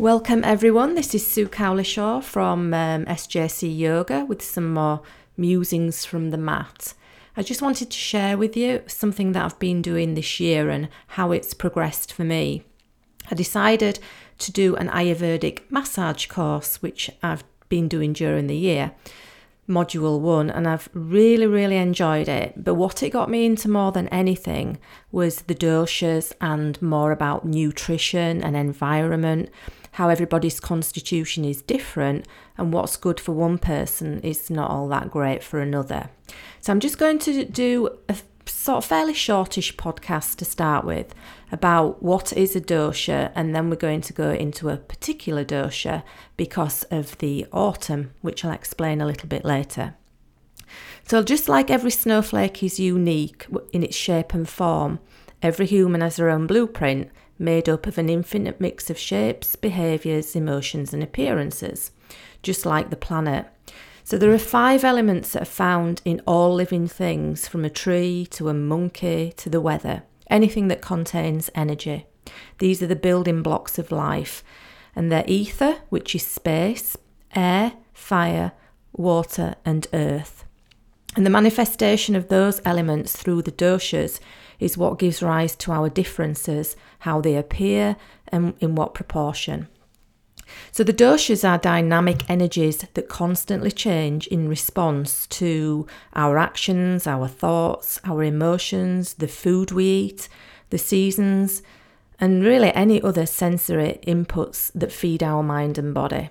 Welcome everyone. This is Sue Cowlishaw from um, SJC Yoga with some more musings from the mat. I just wanted to share with you something that I've been doing this year and how it's progressed for me. I decided to do an Ayurvedic massage course, which I've been doing during the year, module one, and I've really, really enjoyed it. But what it got me into more than anything was the doshas and more about nutrition and environment how everybody's constitution is different and what's good for one person is not all that great for another. So I'm just going to do a sort of fairly shortish podcast to start with about what is a dosha, and then we're going to go into a particular dosha because of the autumn, which I'll explain a little bit later. So, just like every snowflake is unique in its shape and form, every human has their own blueprint, made up of an infinite mix of shapes, behaviours, emotions, and appearances, just like the planet. So there are five elements that are found in all living things, from a tree to a monkey to the weather, anything that contains energy. These are the building blocks of life, and they're ether, which is space, air, fire, water, and earth. And the manifestation of those elements through the doshas is what gives rise to our differences, how they appear, and in what proportion. So the doshas are dynamic energies that constantly change in response to our actions, our thoughts, our emotions, the food we eat, the seasons, and really any other sensory inputs that feed our mind and body.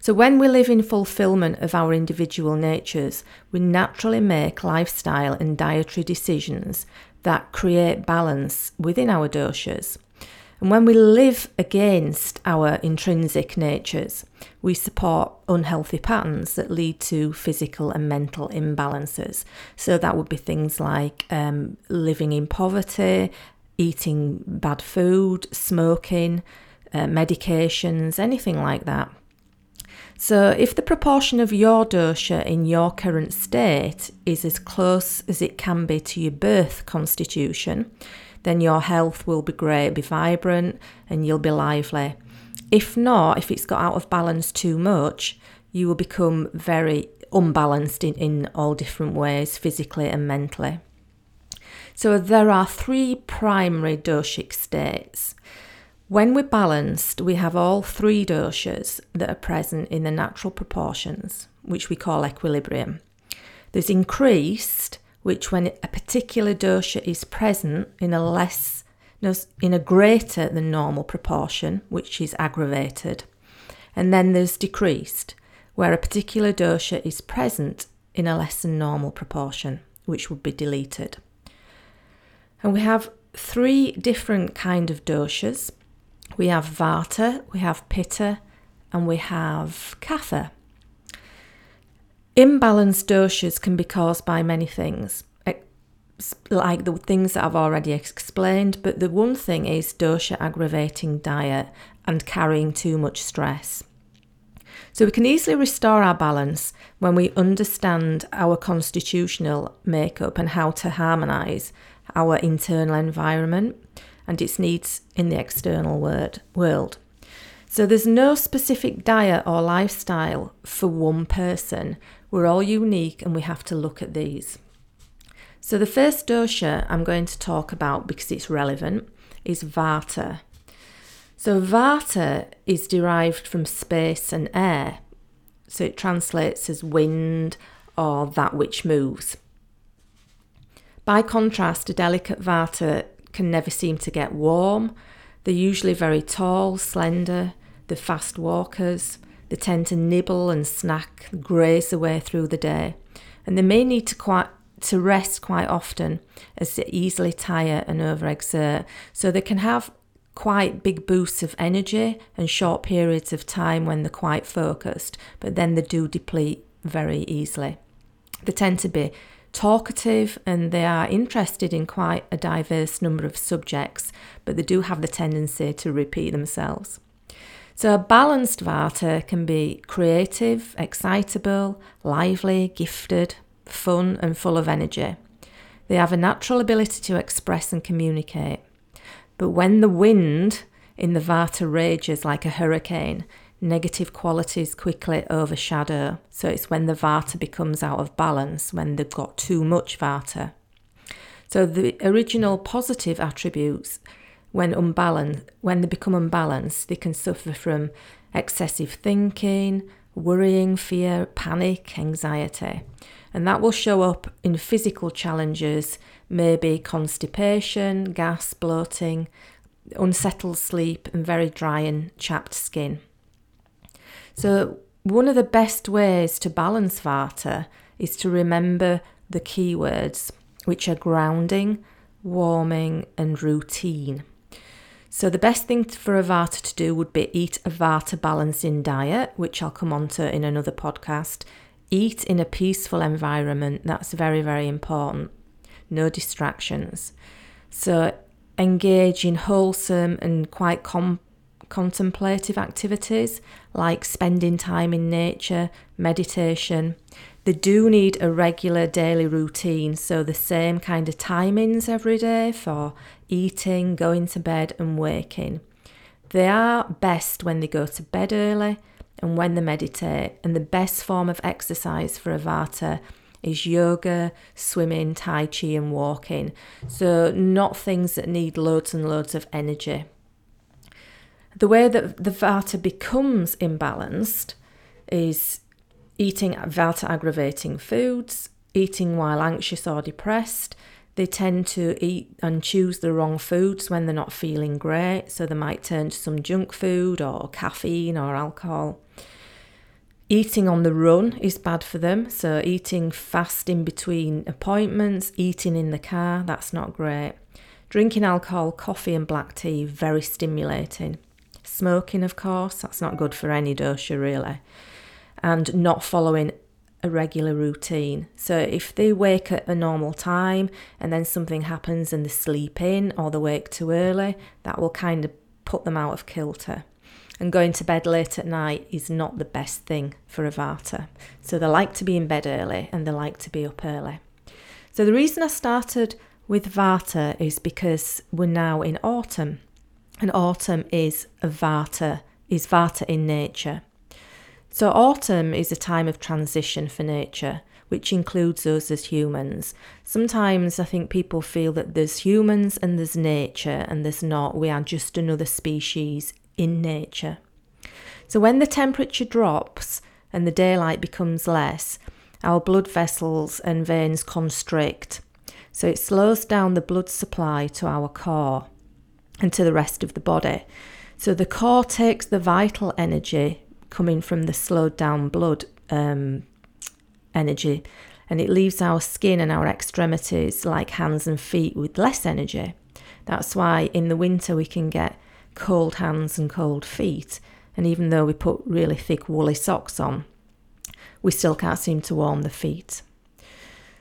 So, when we live in fulfillment of our individual natures, we naturally make lifestyle and dietary decisions that create balance within our doshas. And when we live against our intrinsic natures, we support unhealthy patterns that lead to physical and mental imbalances. So that would be things like um, living in poverty, eating bad food, smoking, uh, medications, anything like that. So, if the proportion of your dosha in your current state is as close as it can be to your birth constitution, then your health will be great, be vibrant, and you'll be lively. If not, if it's got out of balance too much, you will become very unbalanced in, in all different ways, physically and mentally. So, there are three primary doshic states. When we're balanced, we have all three doshas that are present in the natural proportions, which we call equilibrium. There's increased, which when a particular dosha is present in a less in a greater than normal proportion, which is aggravated. And then there's decreased, where a particular dosha is present in a less than normal proportion, which would be deleted. And we have three different kind of doshas we have Vata, we have Pitta, and we have Kapha. Imbalanced doshas can be caused by many things, like the things that I've already explained, but the one thing is dosha aggravating diet and carrying too much stress. So we can easily restore our balance when we understand our constitutional makeup and how to harmonise our internal environment and its needs in the external word, world. So there's no specific diet or lifestyle for one person. We're all unique and we have to look at these. So the first dosha I'm going to talk about because it's relevant is Vata. So Vata is derived from space and air. So it translates as wind or that which moves. By contrast, a delicate Vata can never seem to get warm. They're usually very tall, slender, they're fast walkers, they tend to nibble and snack, graze away through the day, and they may need to quite to rest quite often as they easily tire and overexert. So they can have quite big boosts of energy and short periods of time when they're quite focused, but then they do deplete very easily. They tend to be talkative and they are interested in quite a diverse number of subjects, but they do have the tendency to repeat themselves. So, a balanced Vata can be creative, excitable, lively, gifted, fun, and full of energy. They have a natural ability to express and communicate. But when the wind in the Vata rages like a hurricane, negative qualities quickly overshadow. So it's when the Vata becomes out of balance, when they've got too much Vata. So the original positive attributes, when unbalanced, when they become unbalanced, they can suffer from excessive thinking, worrying, fear, panic, anxiety. And that will show up in physical challenges, maybe constipation, gas, bloating, unsettled sleep, and very dry and chapped skin. So, one of the best ways to balance Vata is to remember the keywords, which are grounding, warming, and routine. So, the best thing for a Vata to do would be eat a Vata balancing diet, which I'll come on to in another podcast. Eat in a peaceful environment, that's very, very important. No distractions. So, engage in wholesome and quite com- contemplative activities like spending time in nature, meditation. They do need a regular daily routine, so the same kind of timings every day for eating, going to bed, and waking. They are best when they go to bed early and when they meditate, and the best form of exercise for a Vata is yoga, swimming, tai chi, and walking. So, not things that need loads and loads of energy. The way that the Vata becomes imbalanced is eating Vata aggravating foods, eating while anxious or depressed. They tend to eat and choose the wrong foods when they're not feeling great, so they might turn to some junk food or caffeine or alcohol. Eating on the run is bad for them, so eating fast in between appointments, eating in the car, that's not great. Drinking alcohol, coffee, and black tea, very stimulating. Smoking, of course, that's not good for any dosha really. And not following a regular routine. So if they wake at a normal time and then something happens and they sleep in or they wake too early, that will kind of put them out of kilter. And going to bed late at night is not the best thing for a Vata. So they like to be in bed early and they like to be up early. So the reason I started with Vata is because we're now in autumn and autumn is a vata, is vata in nature. So autumn is a time of transition for nature, which includes us as humans. Sometimes I think people feel that there's humans and there's nature, and there's not. We are just another species in nature. So when the temperature drops and the daylight becomes less, our blood vessels and veins constrict. So it slows down the blood supply to our core and to the rest of the body. So the core takes the vital energy coming from the slowed down blood um, energy and it leaves our skin and our extremities, like hands and feet, with less energy. That's why in the winter we can get cold hands and cold feet. And even though we put really thick woolly socks on, we still can't seem to warm the feet.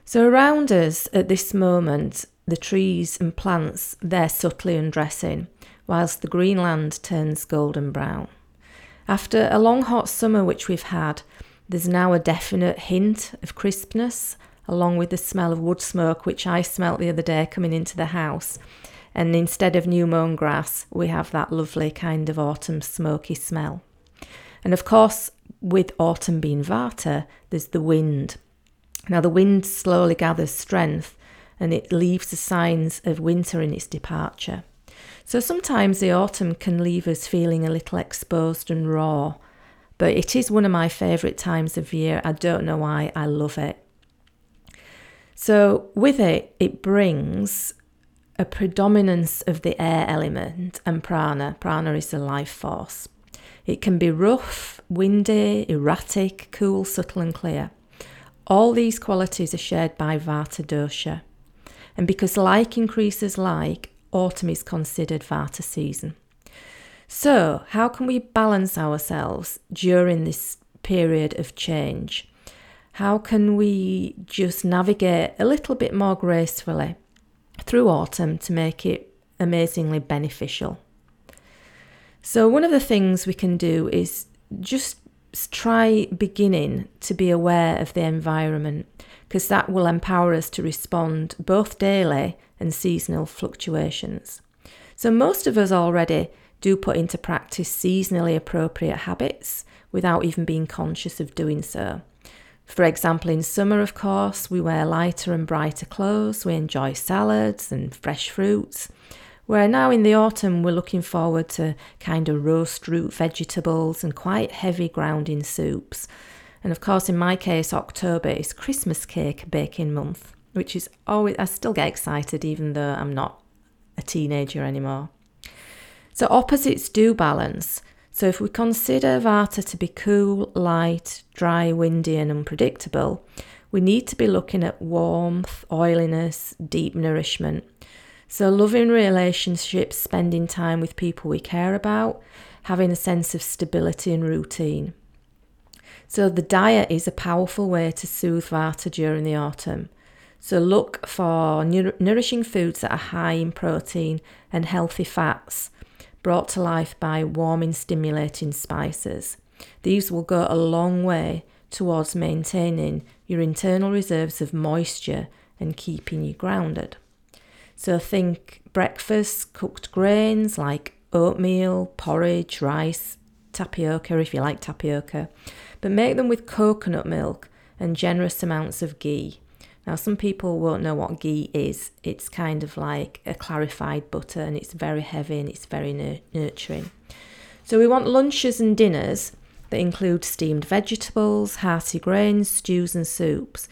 So, around us at this moment, the trees and plants they're subtly undressing, whilst the green land turns golden brown. After a long hot summer which we've had, there's now a definite hint of crispness, along with the smell of wood smoke which I smelt the other day coming into the house. And instead of new mown grass, we have that lovely kind of autumn smoky smell. And of course, with autumn being Vata, there's the wind. Now, the wind slowly gathers strength and it leaves the signs of winter in its departure. So sometimes the autumn can leave us feeling a little exposed and raw, but it is one of my favourite times of year. I don't know why, I love it. So, with it, it brings a predominance of the air element and prana. Prana is the life force. It can be rough, windy, erratic, cool, subtle, and clear. All these qualities are shared by Vata dosha. And because like increases like, autumn is considered Vata season. So, how can we balance ourselves during this period of change? How can we just navigate a little bit more gracefully through autumn to make it amazingly beneficial? So, one of the things we can do is just try beginning to be aware of the environment because that will empower us to respond both daily and seasonal fluctuations. So, most of us already do put into practice seasonally appropriate habits without even being conscious of doing so. For example, in summer, of course, we wear lighter and brighter clothes, we enjoy salads and fresh fruits. Where now in the autumn, we're looking forward to kind of roast root vegetables and quite heavy grounding soups. And of course, in my case, October is Christmas cake baking month, which is always, I still get excited even though I'm not a teenager anymore. So, opposites do balance. So if we consider Vata to be cool, light, dry, windy, and unpredictable, we need to be looking at warmth, oiliness, deep nourishment. So loving relationships, spending time with people we care about, having a sense of stability and routine. So the diet is a powerful way to soothe Vata during the autumn. So look for nourishing foods that are high in protein and healthy fats brought to life by warming, stimulating spices. These will go a long way towards maintaining your internal reserves of moisture and keeping you grounded. So think breakfast, cooked grains like oatmeal, porridge, rice, tapioca if you like tapioca, but make them with coconut milk and generous amounts of ghee. Now, some people won't know what ghee is. It's kind of like a clarified butter and it's very heavy and it's very nur- nurturing. So, we want lunches and dinners that include steamed vegetables, hearty grains, stews, and soups.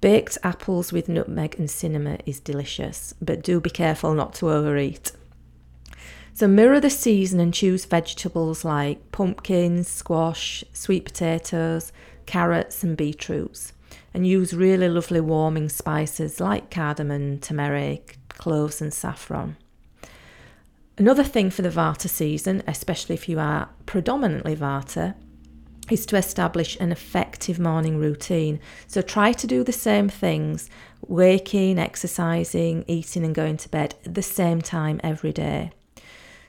Baked apples with nutmeg and cinnamon is delicious, but do be careful not to overeat. So, mirror the season and choose vegetables like pumpkins, squash, sweet potatoes, carrots, and beetroots and use really lovely warming spices like cardamom, turmeric, cloves, and saffron. Another thing for the Vata season, especially if you are predominantly Vata, is to establish an effective morning routine. So try to do the same things waking, exercising, eating, and going to bed at the same time every day.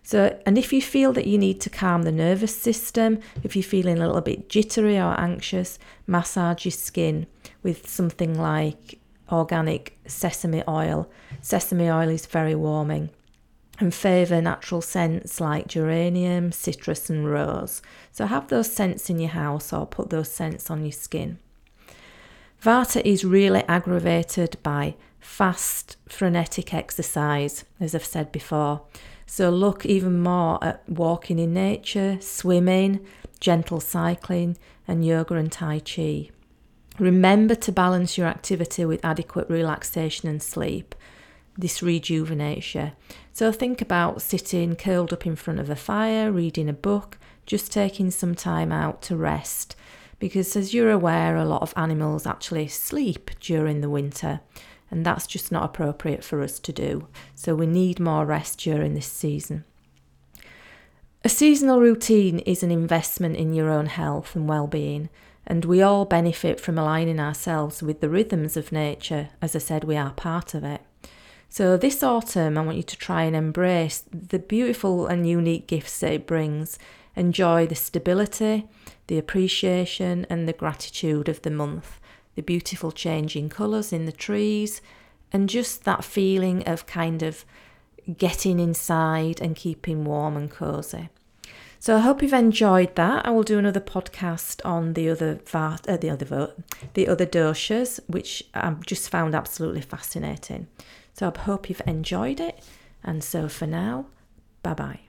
So, and if you feel that you need to calm the nervous system, if you're feeling a little bit jittery or anxious, massage your skin with something like organic sesame oil. Sesame oil is very warming and favour natural scents like geranium, citrus, and rose. So have those scents in your house or put those scents on your skin. Vata is really aggravated by fast, frenetic exercise, as I've said before. So look even more at walking in nature, swimming, gentle cycling, and yoga and Tai Chi. Remember to balance your activity with adequate relaxation and sleep. This rejuvenates you. So think about sitting curled up in front of a fire, reading a book, just taking some time out to rest. Because as you're aware, a lot of animals actually sleep during the winter and that's just not appropriate for us to do. So we need more rest during this season. A seasonal routine is an investment in your own health and well-being, and we all benefit from aligning ourselves with the rhythms of nature. As I said, we are part of it. So this autumn, I want you to try and embrace the beautiful and unique gifts that it brings. Enjoy the stability, the appreciation, and the gratitude of the month the beautiful changing colours in the trees, and just that feeling of kind of getting inside and keeping warm and cosy. So I hope you've enjoyed that. I will do another podcast on the other uh, the other the other doshas, which I've just found absolutely fascinating. So I hope you've enjoyed it. And so for now, bye bye.